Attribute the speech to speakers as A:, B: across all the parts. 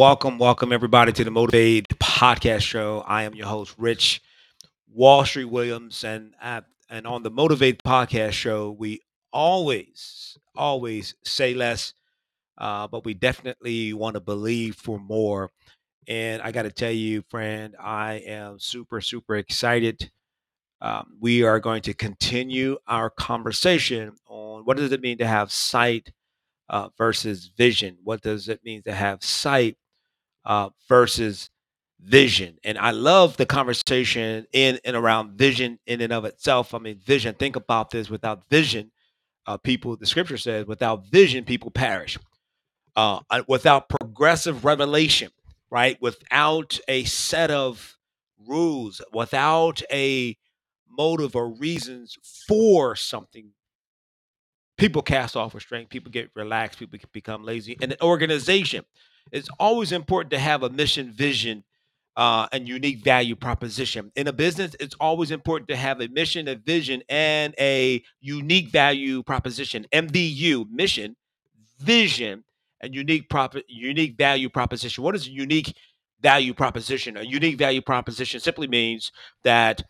A: Welcome, welcome, everybody to the Motivate Podcast Show. I am your host, Rich Wall Street Williams, and at, and on the Motivate Podcast Show, we always, always say less, uh, but we definitely want to believe for more. And I got to tell you, friend, I am super, super excited. Um, we are going to continue our conversation on what does it mean to have sight uh, versus vision. What does it mean to have sight uh, versus vision? And I love the conversation in and around vision in and of itself. I mean, vision. Think about this: without vision, uh, people. The scripture says, without vision, people perish. Uh, without progressive revelation, right? Without a set of rules, without a motive or reasons for something people cast off restraint, people get relaxed, people become lazy. And an organization, it's always important to have a mission, vision, uh, and unique value proposition. In a business, it's always important to have a mission, a vision, and a unique value proposition. MVU, mission, vision, and unique prop- unique value proposition. What is a unique value proposition? A unique value proposition simply means that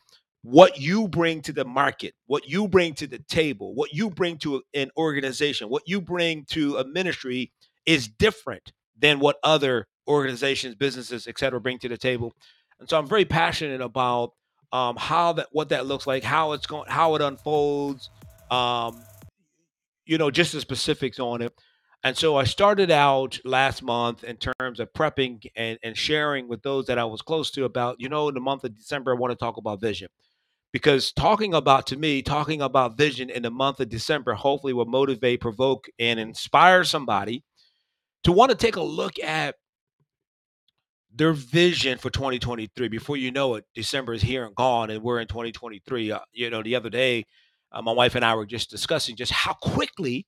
A: what you bring to the market, what you bring to the table, what you bring to an organization, what you bring to a ministry is different than what other organizations, businesses, et cetera, bring to the table. And so I'm very passionate about um, how that, what that looks like, how it's going, how it unfolds, um, you know, just the specifics on it. And so I started out last month in terms of prepping and, and sharing with those that I was close to about, you know, in the month of December, I want to talk about vision because talking about to me talking about vision in the month of december hopefully will motivate provoke and inspire somebody to want to take a look at their vision for 2023 before you know it december is here and gone and we're in 2023 uh, you know the other day uh, my wife and i were just discussing just how quickly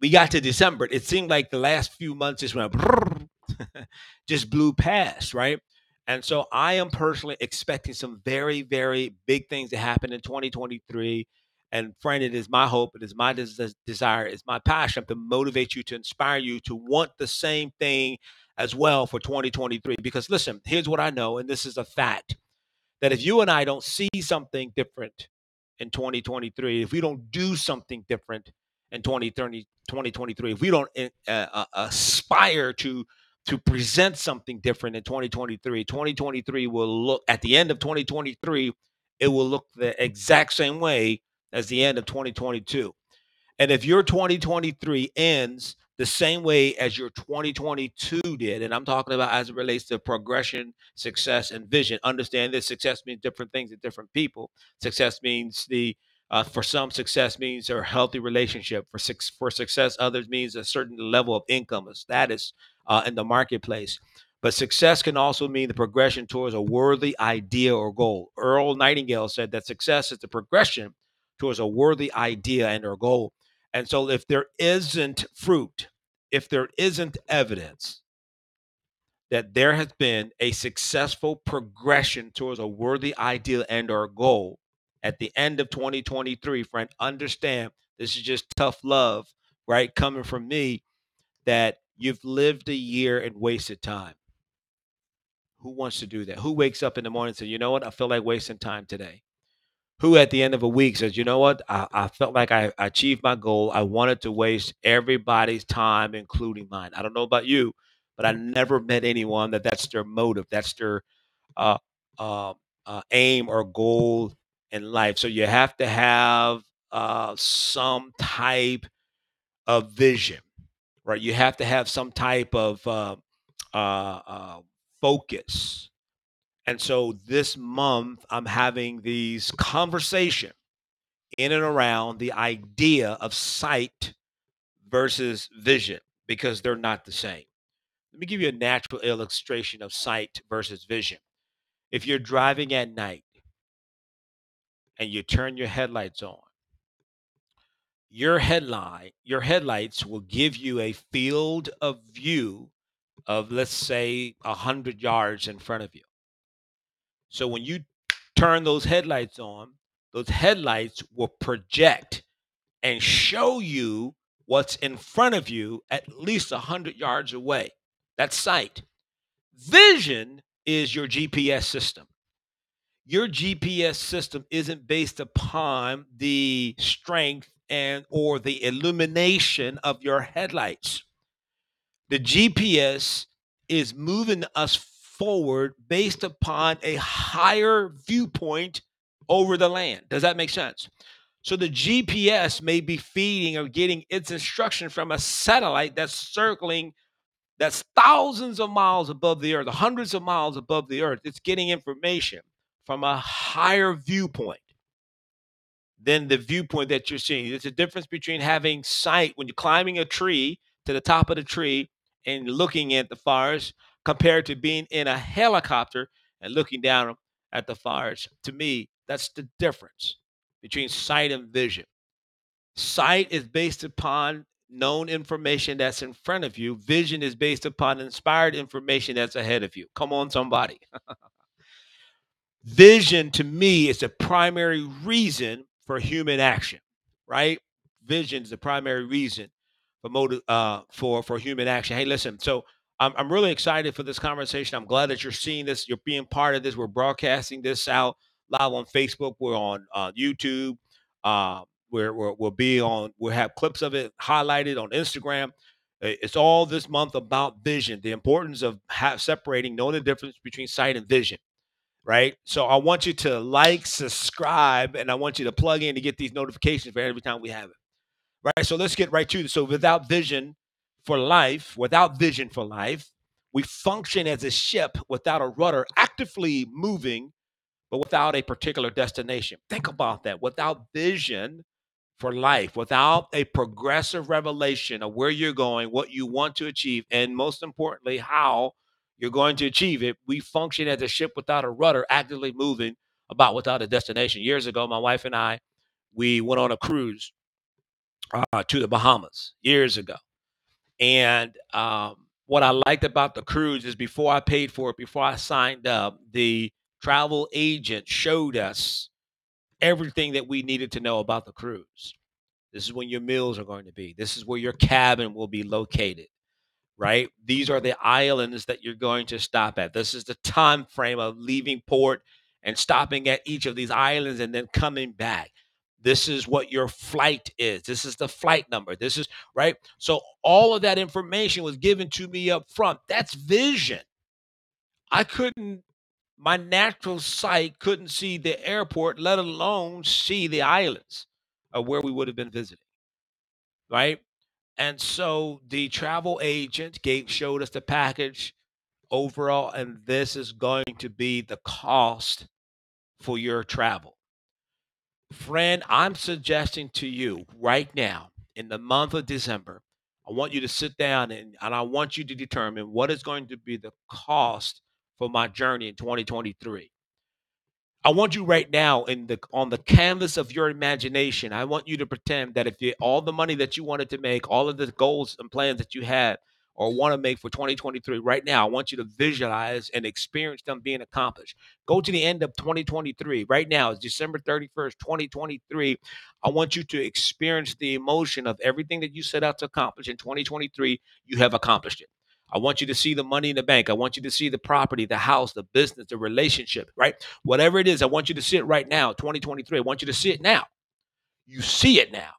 A: we got to december it seemed like the last few months just went just blew past right and so I am personally expecting some very, very big things to happen in 2023. And friend, it is my hope, it is my des- desire, it's my passion to motivate you, to inspire you to want the same thing as well for 2023. Because listen, here's what I know, and this is a fact that if you and I don't see something different in 2023, if we don't do something different in 2030, 2023, if we don't uh, uh, aspire to to present something different in 2023. 2023 will look at the end of 2023, it will look the exact same way as the end of 2022. And if your 2023 ends the same way as your 2022 did, and I'm talking about as it relates to progression, success, and vision, understand that success means different things to different people. Success means the uh, for some, success means a healthy relationship. For for success, others means a certain level of income, a status, uh, in the marketplace. But success can also mean the progression towards a worthy idea or goal. Earl Nightingale said that success is the progression towards a worthy idea and or goal. And so if there isn't fruit, if there isn't evidence that there has been a successful progression towards a worthy ideal and or goal at the end of 2023, friend, understand this is just tough love, right? Coming from me that You've lived a year and wasted time. Who wants to do that? Who wakes up in the morning and says, you know what? I feel like wasting time today. Who at the end of a week says, you know what? I, I felt like I achieved my goal. I wanted to waste everybody's time, including mine. I don't know about you, but I never met anyone that that's their motive, that's their uh, uh, uh, aim or goal in life. So you have to have uh, some type of vision right? You have to have some type of uh, uh, focus. And so this month, I'm having these conversation in and around the idea of sight versus vision because they're not the same. Let me give you a natural illustration of sight versus vision. If you're driving at night and you turn your headlights on, your headline, your headlights will give you a field of view of let's say a hundred yards in front of you. So when you turn those headlights on, those headlights will project and show you what's in front of you at least a hundred yards away. That's sight. Vision is your GPS system. Your GPS system isn't based upon the strength and or the illumination of your headlights. The GPS is moving us forward based upon a higher viewpoint over the land. Does that make sense? So the GPS may be feeding or getting its instruction from a satellite that's circling that's thousands of miles above the earth, hundreds of miles above the earth. It's getting information from a higher viewpoint than the viewpoint that you're seeing. There's a difference between having sight when you're climbing a tree to the top of the tree and looking at the fires compared to being in a helicopter and looking down at the fires. To me, that's the difference between sight and vision. Sight is based upon known information that's in front of you. Vision is based upon inspired information that's ahead of you. Come on, somebody. Vision to me is the primary reason for human action, right? Vision is the primary reason for motive uh for for human action. Hey, listen, so I'm I'm really excited for this conversation. I'm glad that you're seeing this, you're being part of this. We're broadcasting this out live on Facebook. We're on uh, YouTube. Uh, we're, we're we'll be on. We'll have clips of it highlighted on Instagram. It's all this month about vision, the importance of have, separating, knowing the difference between sight and vision right? So I want you to like, subscribe, and I want you to plug in to get these notifications for every time we have it. Right. So let's get right to it. So without vision for life, without vision for life, we function as a ship without a rudder, actively moving, but without a particular destination. Think about that. Without vision for life, without a progressive revelation of where you're going, what you want to achieve, and most importantly, how you're going to achieve it. We function as a ship without a rudder, actively moving about without a destination. Years ago, my wife and I, we went on a cruise uh, to the Bahamas years ago. And um, what I liked about the cruise is before I paid for it, before I signed up, the travel agent showed us everything that we needed to know about the cruise. This is when your meals are going to be. This is where your cabin will be located right? These are the islands that you're going to stop at. This is the time frame of leaving port and stopping at each of these islands and then coming back. This is what your flight is. This is the flight number. This is right. So all of that information was given to me up front. That's vision. I couldn't my natural sight couldn't see the airport, let alone see the islands of where we would have been visiting. Right? And so the travel agent gave showed us the package overall, and this is going to be the cost for your travel. Friend, I'm suggesting to you right now in the month of December, I want you to sit down and, and I want you to determine what is going to be the cost for my journey in 2023. I want you right now in the on the canvas of your imagination. I want you to pretend that if you, all the money that you wanted to make, all of the goals and plans that you had or want to make for 2023 right now, I want you to visualize and experience them being accomplished. Go to the end of 2023 right now. It's December 31st, 2023. I want you to experience the emotion of everything that you set out to accomplish in 2023. You have accomplished it. I want you to see the money in the bank. I want you to see the property, the house, the business, the relationship, right? Whatever it is, I want you to see it right now, 2023. I want you to see it now. You see it now,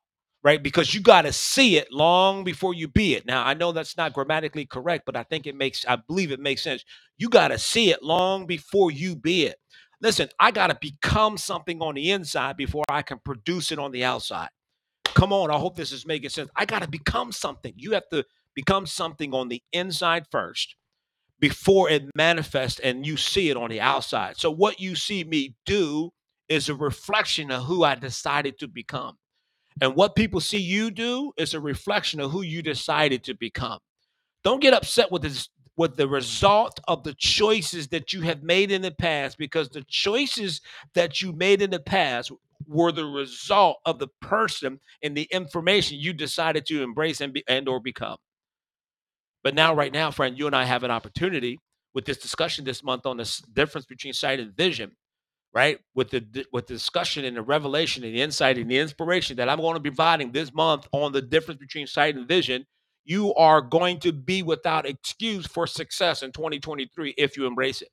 A: right? Because you got to see it long before you be it. Now, I know that's not grammatically correct, but I think it makes, I believe it makes sense. You got to see it long before you be it. Listen, I got to become something on the inside before I can produce it on the outside. Come on, I hope this is making sense. I got to become something. You have to become something on the inside first before it manifests and you see it on the outside. So, what you see me do is a reflection of who I decided to become. And what people see you do is a reflection of who you decided to become. Don't get upset with this with the result of the choices that you have made in the past because the choices that you made in the past were the result of the person and the information you decided to embrace and be, and or become. But now, right now, friend, you and I have an opportunity with this discussion this month on the difference between sight and vision, right? With the with the discussion and the revelation and the insight and the inspiration that I'm going to be providing this month on the difference between sight and vision, you are going to be without excuse for success in 2023 if you embrace it.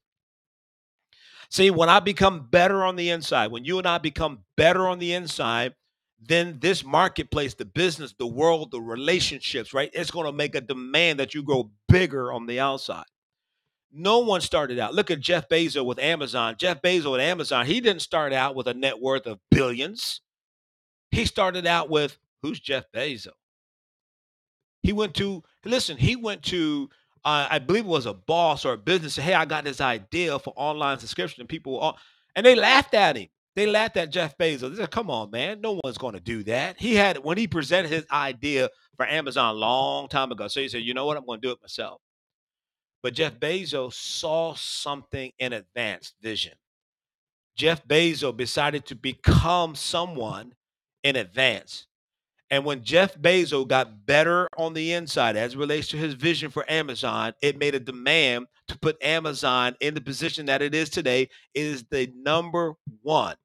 A: See, when I become better on the inside, when you and I become better on the inside, then this marketplace, the business, the world, the relationships, right? It's going to make a demand that you grow bigger on the outside. No one started out. Look at Jeff Bezos with Amazon. Jeff Bezos with Amazon, he didn't start out with a net worth of billions. He started out with who's Jeff Bezos? He went to, listen, he went to, uh, I believe it was a boss or a business. Hey, I got this idea for online subscription. And people, all, and they laughed at him. They laughed at Jeff Bezos. They said, come on, man. No one's going to do that. He had, when he presented his idea for Amazon a long time ago, so he said, you know what? I'm going to do it myself. But Jeff Bezos saw something in advanced vision. Jeff Bezos decided to become someone in advance. And when Jeff Bezos got better on the inside as relates to his vision for Amazon, it made a demand to put Amazon in the position that it is today. It is the number one,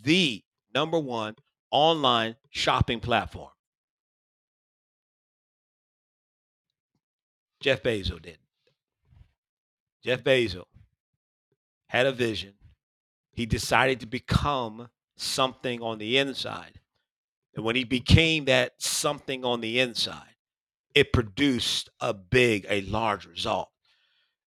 A: the number one online shopping platform. Jeff Bezos did. Jeff Bezos had a vision. He decided to become something on the inside. And when he became that something on the inside, it produced a big, a large result.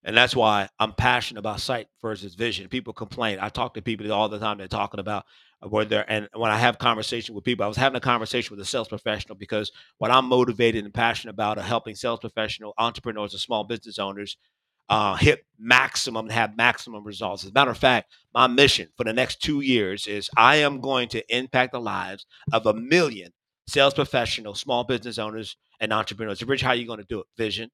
A: And that's why I'm passionate about sight versus vision. People complain. I talk to people all the time. They're talking about where they're, and when I have conversation with people, I was having a conversation with a sales professional because what I'm motivated and passionate about are helping sales professional entrepreneurs and small business owners uh, hit maximum and have maximum results. As a matter of fact, my mission for the next two years is I am going to impact the lives of a million sales professionals, small business owners, and entrepreneurs. Rich, how are you going to do it? Vision.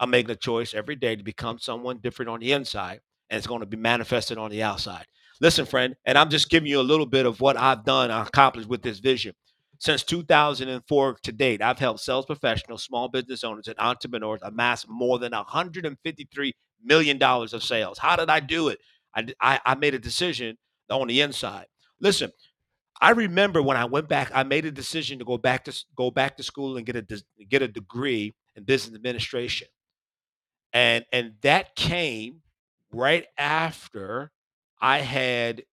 A: I'm making a choice every day to become someone different on the inside, and it's going to be manifested on the outside. Listen, friend, and I'm just giving you a little bit of what I've done, accomplished with this vision. Since 2004 to date, I've helped sales professionals, small business owners, and entrepreneurs amass more than $153 million of sales. How did I do it? I, I, I made a decision on the inside. Listen, I remember when I went back, I made a decision to go back to go back to school and get a get a degree in business administration, and and that came right after I had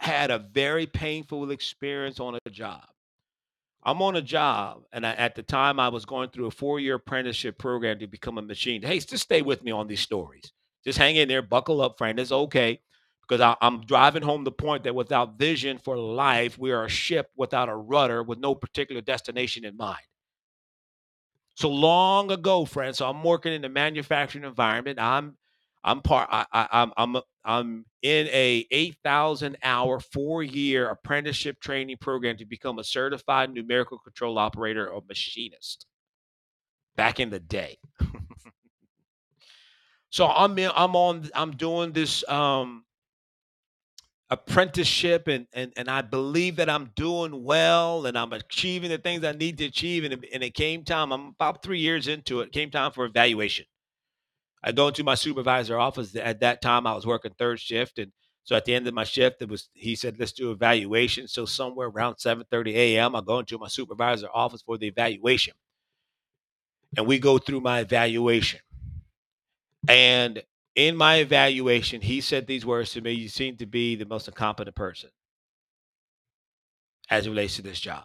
A: had a very painful experience on a job. I'm on a job, and I, at the time I was going through a four year apprenticeship program to become a machine. Hey, just stay with me on these stories. Just hang in there, buckle up, friend. It's okay because I, I'm driving home the point that without vision for life, we are a ship without a rudder with no particular destination in mind. So long ago, friends, so I'm working in the manufacturing environment. I'm I'm part. I, I, I'm I'm I'm in a eight thousand hour, four year apprenticeship training program to become a certified numerical control operator or machinist. Back in the day. so I'm in, I'm on I'm doing this um apprenticeship and, and and I believe that I'm doing well and I'm achieving the things I need to achieve and it, and it came time I'm about 3 years into it came time for evaluation I go into my supervisor office. At that time, I was working third shift, and so at the end of my shift, it was he said, "Let's do evaluation." So somewhere around 7:30 a.m., I go into my supervisor office for the evaluation, and we go through my evaluation. And in my evaluation, he said these words to me: "You seem to be the most incompetent person as it relates to this job."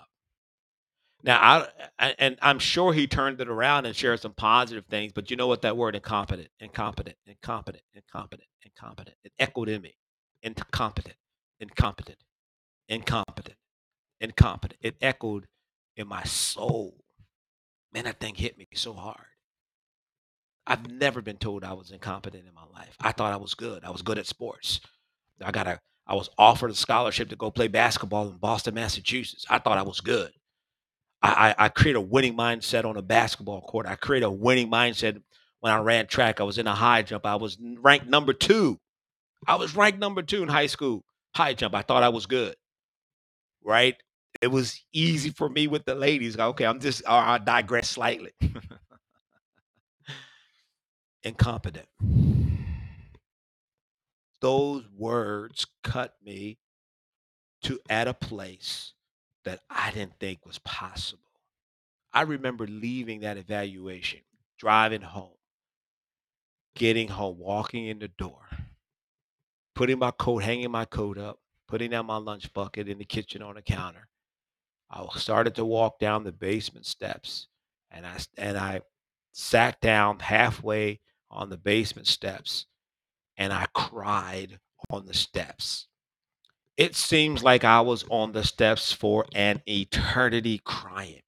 A: Now, I and I'm sure he turned it around and shared some positive things, but you know what that word incompetent, incompetent, incompetent, incompetent, incompetent. It echoed in me. Incompetent, incompetent, incompetent, incompetent. It echoed in my soul. Man, that thing hit me so hard. I've never been told I was incompetent in my life. I thought I was good. I was good at sports. I got a I was offered a scholarship to go play basketball in Boston, Massachusetts. I thought I was good. I, I, create a winning mindset on a basketball court. I create a winning mindset when I ran track. I was in a high jump. I was ranked number two. I was ranked number two in high school high jump. I thought I was good. Right? It was easy for me with the ladies. Okay, I'm just I digress slightly. Incompetent. Those words cut me to at a place that I didn't think was possible. I remember leaving that evaluation, driving home, getting home, walking in the door, putting my coat, hanging my coat up, putting down my lunch bucket in the kitchen on the counter. I started to walk down the basement steps, and I and I sat down halfway on the basement steps, and I cried on the steps. It seems like I was on the steps for an eternity crying.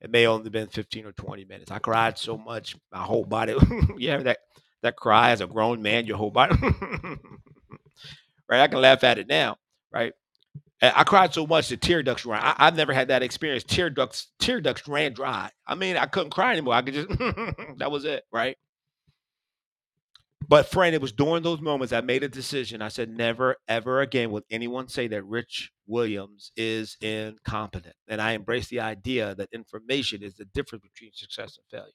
A: It may only been 15 or 20 minutes. I cried so much, my whole body. have that that cry as a grown man, your whole body. right? I can laugh at it now, right? I cried so much that tear ducts ran. I, have never had that experience. Tear ducts, tear ducts ran dry. I mean, I couldn't cry anymore. I could just that was it, right? But friend, it was during those moments I made a decision. I said, never, ever again will anyone say that Rich Williams is incompetent. And I embrace the idea that information is the difference between success and failure.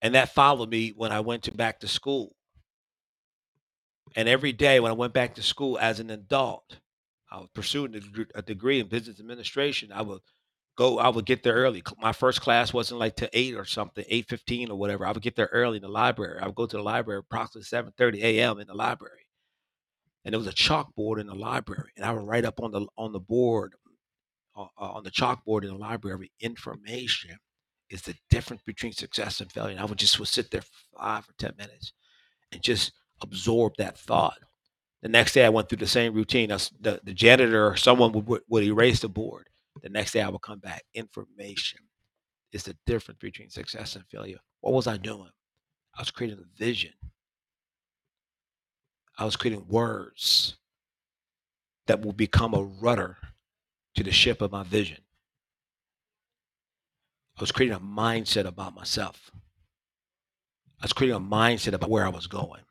A: And that followed me when I went to back to school. And every day when I went back to school as an adult, I was pursuing a degree in business administration. I would go i would get there early. My first class wasn't like to 8 or something 8.15 or whatever. I would get there early in the library. I would go to the library approximately 7.30 a.m in the library. And there was a chalkboard in the library and i would write up on the on the board uh, on the chalkboard in the library information is the difference between success and failure. And i would just would sit there five or ten minutes and just absorb that thought. The next day i went through the same routine the, the janitor or someone would, would erase the board the next day I will come back. Information is the difference between success and failure. What was I doing? I was creating a vision. I was creating words that will become a rudder to the ship of my vision. I was creating a mindset about myself. I was creating a mindset about where I was going.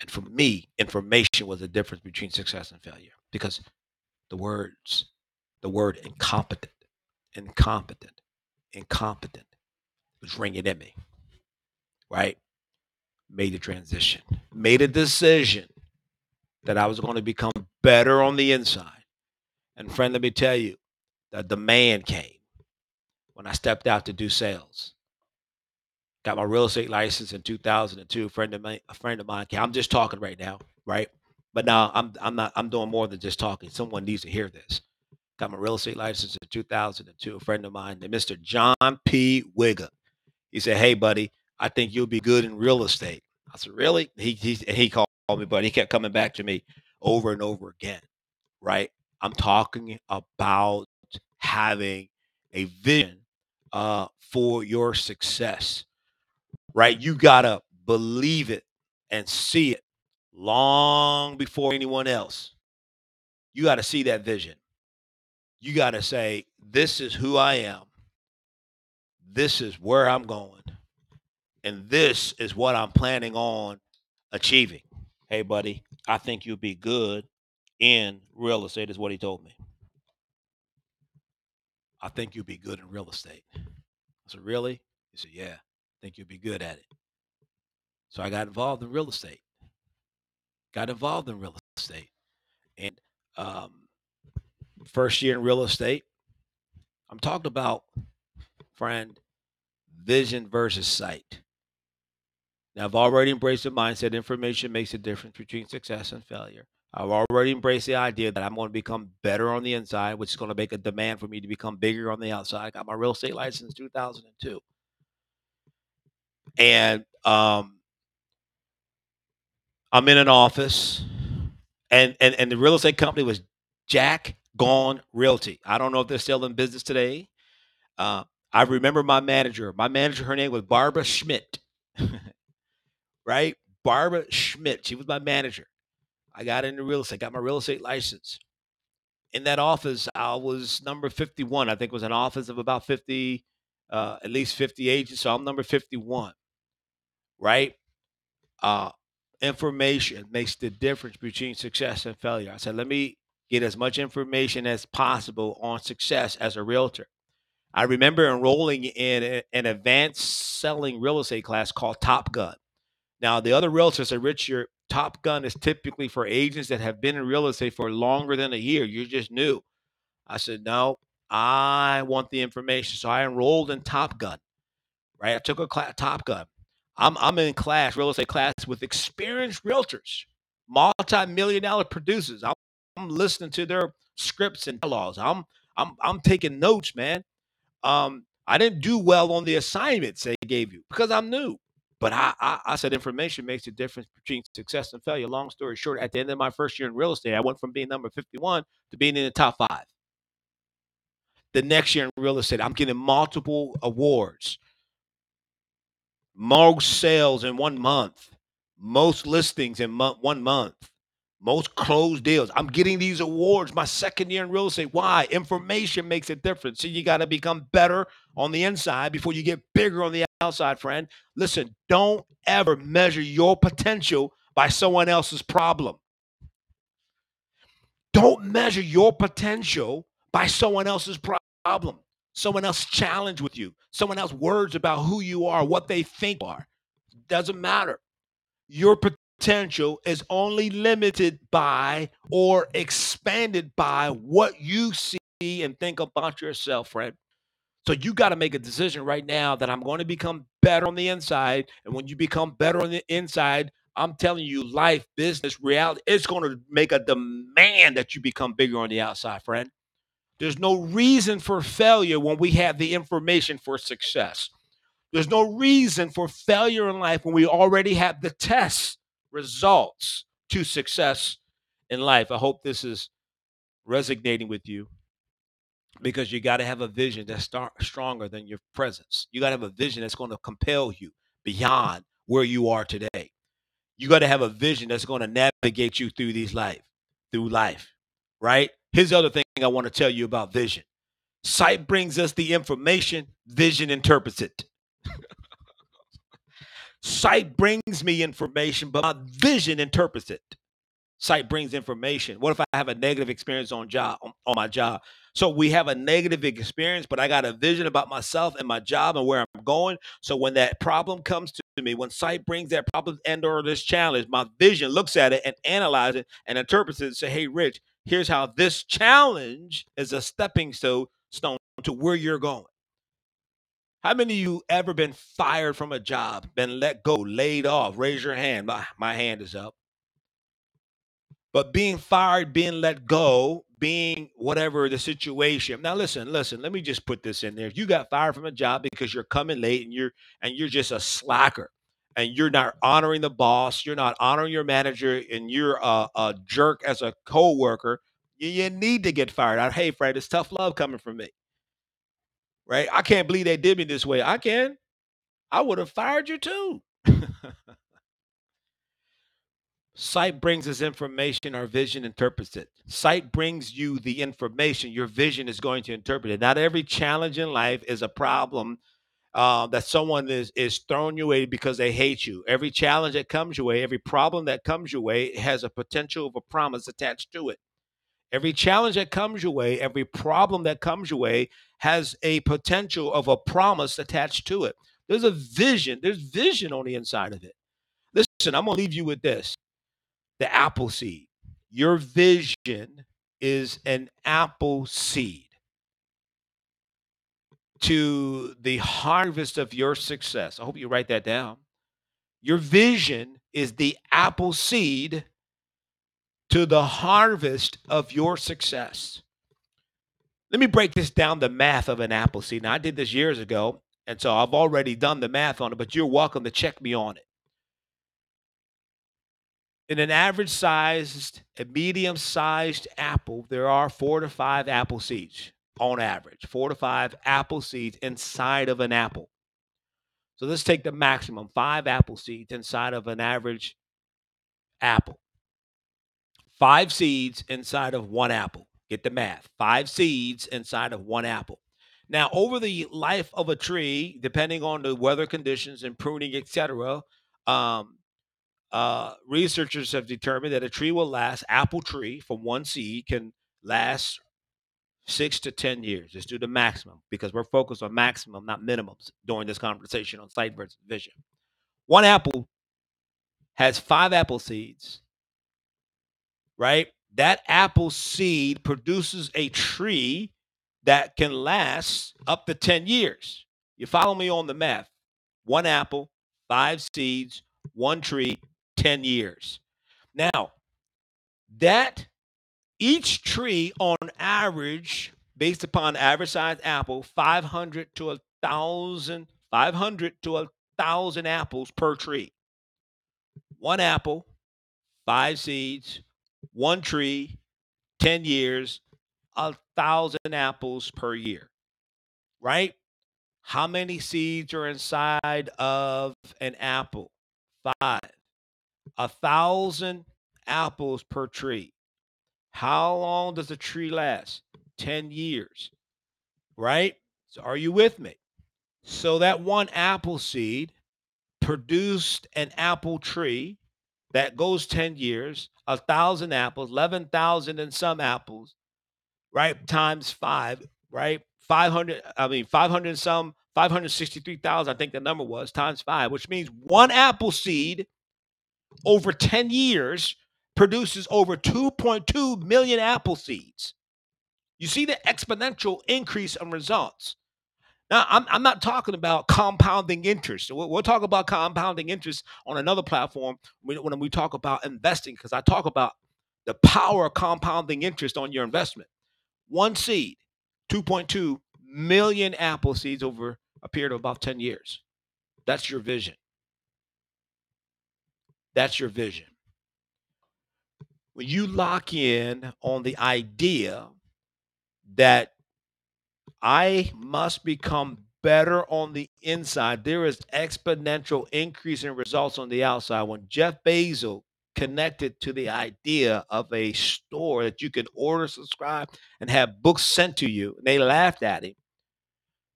A: And for me, information was the difference between success and failure because the words the word incompetent, incompetent, incompetent was ringing in me, right? Made a transition, made a decision that I was going to become better on the inside. And friend, let me tell you, that the demand came when I stepped out to do sales. Got my real estate license in 2002. A friend of mine, a friend of mine. I'm just talking right now, right? But now I'm I'm not I'm doing more than just talking. Someone needs to hear this got my real estate license in 2002. A friend of mine, Mr. John P. Wigger, he said, "Hey, buddy, I think you'll be good in real estate." I said, "Really?" He he he called me, but he kept coming back to me over and over again. Right? I'm talking about having a vision uh, for your success. Right? You gotta believe it and see it long before anyone else. You got to see that vision you got to say, This is who I am. This is where I'm going. And this is what I'm planning on achieving. Hey, buddy, I think you'll be good in real estate, is what he told me. I think you'll be good in real estate. I said, Really? He said, Yeah, I think you'll be good at it. So I got involved in real estate. Got involved in real estate. And um, first year in real estate. I'm talking about, friend, vision versus sight. Now, I've already embraced the mindset information makes a difference between success and failure. I've already embraced the idea that I'm going to become better on the inside, which is going to make a demand for me to become bigger on the outside. I got my real estate license 2002. And um, I'm in an office, and, and, and the real estate company was Jack Gaughan Realty. I don't know if they're still in business today. Uh, I remember my manager. My manager, her name was Barbara Schmidt. right? Barbara Schmidt. She was my manager. I got into real estate, got my real estate license. In that office, I was number 51. I think it was an office of about 50, uh, at least 50 agents. So I'm number 51. Right? Uh, information makes the difference between success and failure. I said, let me get as much information as possible on success as a realtor. I remember enrolling in an advanced selling real estate class called Top Gun. Now, the other realtors said, Rich, your Top Gun is typically for agents that have been in real estate for longer than a year. You're just new. I said, no, I want the information. So I enrolled in Top Gun, right? I took a class, Top Gun. I'm, I'm in class, real estate class with experienced realtors, multi-million dollar producers. I'm, I'm listening to their scripts and dialogues. I'm, I'm, I'm taking notes, man. Um, I didn't do well on the assignments they gave you because I'm new. But I, I, I said information makes a difference between success and failure. Long story short, at the end of my first year in real estate, I went from being number 51 to being in the top five. The next year in real estate, I'm getting multiple awards, most sales in one month, most listings in month, one month, most closed deals. I'm getting these awards my second year in real estate. Why? Information makes a difference. So you got to become better on the inside before you get bigger on the outside, friend. Listen, don't ever measure your potential by someone else's problem. Don't measure your potential by someone else's problem, someone else's challenge with you, someone else's words about who you are, what they think are. Doesn't matter. Your potential is only limited by or expanded by what you see and think about yourself, friend. So you got to make a decision right now that I'm going to become better on the inside. And when you become better on the inside, I'm telling you, life, business, reality, it's going to make a demand that you become bigger on the outside, friend. There's no reason for failure when we have the information for success. There's no reason for failure in life when we already have the test results to success in life. I hope this is resonating with you because you got to have a vision that's star- stronger than your presence. You got to have a vision that's going to compel you beyond where you are today. You got to have a vision that's going to navigate you through these life, through life, right? Here's the other thing I want to tell you about vision. Sight brings us the information, vision interprets it. Sight brings me information, but my vision interprets it. Sight brings information. What if I have a negative experience on job on, my job? So we have a negative experience, but I got a vision about myself and my job and where I'm going. So when that problem comes to me, when sight brings that problem and or this challenge, my vision looks at it and analyzes it and interprets it and say, hey, Rich, here's how this challenge is a stepping stone to where you're going. How many of you ever been fired from a job, been let go, laid off? Raise your hand. My, my hand is up. But being fired, being let go, being whatever the situation. Now listen, listen, let me just put this in there. If you got fired from a job because you're coming late and you're and you're just a slacker and you're not honoring the boss, you're not honoring your manager, and you're a, a jerk as a co-worker, you, you need to get fired out. Hey, Fred, it's tough love coming from me. Right? I can't believe they did me this way. I can. I would have fired you too. Sight brings us information, our vision interprets it. Sight brings you the information, your vision is going to interpret it. Not every challenge in life is a problem uh, that someone is is throwing you away because they hate you. Every challenge that comes your way, every problem that comes your way has a potential of a promise attached to it. Every challenge that comes your way, every problem that comes your way has a potential of a promise attached to it. There's a vision, there's vision on the inside of it. Listen, I'm going to leave you with this the apple seed. Your vision is an apple seed to the harvest of your success. I hope you write that down. Your vision is the apple seed to the harvest of your success. Let me break this down the math of an apple seed. Now, I did this years ago, and so I've already done the math on it, but you're welcome to check me on it in an average sized, a medium sized apple, there are four to five apple seeds on average, four to five apple seeds inside of an apple. So let's take the maximum five apple seeds inside of an average apple. Five seeds inside of one apple. Get the math. Five seeds inside of one apple. Now, over the life of a tree, depending on the weather conditions and pruning, etc., um, uh, researchers have determined that a tree will last, apple tree from one seed can last six to 10 years. Let's do the maximum because we're focused on maximum, not minimums during this conversation on sight versus vision. One apple has five apple seeds, right? That apple seed produces a tree that can last up to 10 years. You follow me on the math. One apple, five seeds, one tree, 10 years. Now, that each tree on average, based upon average size apple, 500 to a thousand, 500 to a thousand apples per tree. One apple, five seeds, one tree, 10 years, a thousand apples per year, right? How many seeds are inside of an apple? Five. A thousand apples per tree. How long does a tree last? 10 years, right? So, are you with me? So, that one apple seed produced an apple tree that goes 10 years, a thousand apples, 11,000 and some apples, right? Times five, right? 500, I mean, 500 and some, 563,000, I think the number was, times five, which means one apple seed over 10 years produces over 2.2 million apple seeds. You see the exponential increase in results. Now, I'm, I'm not talking about compounding interest. We'll, we'll talk about compounding interest on another platform when, when we talk about investing, because I talk about the power of compounding interest on your investment. One seed, 2.2 million apple seeds over a period of about 10 years. That's your vision. That's your vision. When you lock in on the idea that I must become better on the inside. There is exponential increase in results on the outside. When Jeff Bezos connected to the idea of a store that you can order, subscribe, and have books sent to you, and they laughed at him.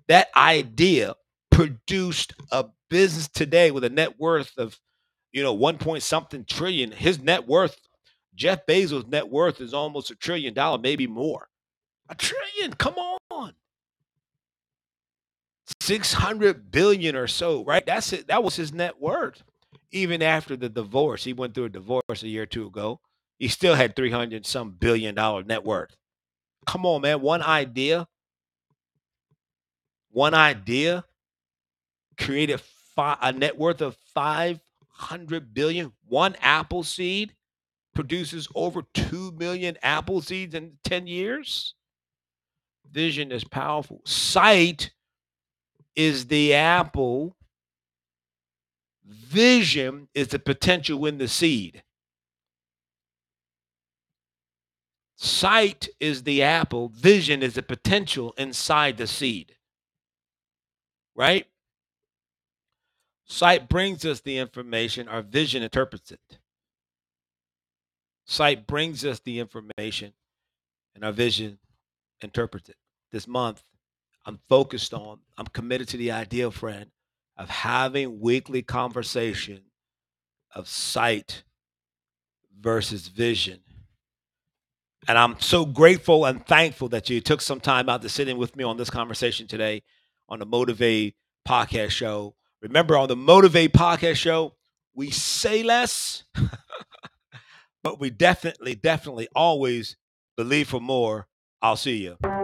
A: That idea produced a business today with a net worth of, you know, one point something trillion. His net worth, Jeff Bezos' net worth is almost a trillion dollar, maybe more. A trillion, come on. 600 billion or so, right? That's it. That was his net worth. Even after the divorce, he went through a divorce a year or two ago. He still had 300 some billion dollar net worth. Come on, man. One idea, one idea created fi- a net worth of 500 billion. One apple seed produces over 2 million apple seeds in 10 years. Vision is powerful. Sight is the apple. Vision is the potential in the seed. Sight is the apple. Vision is the potential inside the seed. Right? Sight brings us the information, our vision interprets it. Sight brings us the information, and our vision interprets it. This month, I'm focused on, I'm committed to the idea, friend, of having weekly conversation of sight versus vision. And I'm so grateful and thankful that you took some time out to sit in with me on this conversation today on the Motivate podcast show. Remember, on the Motivate podcast show, we say less, but we definitely, definitely always believe for more. I'll see you.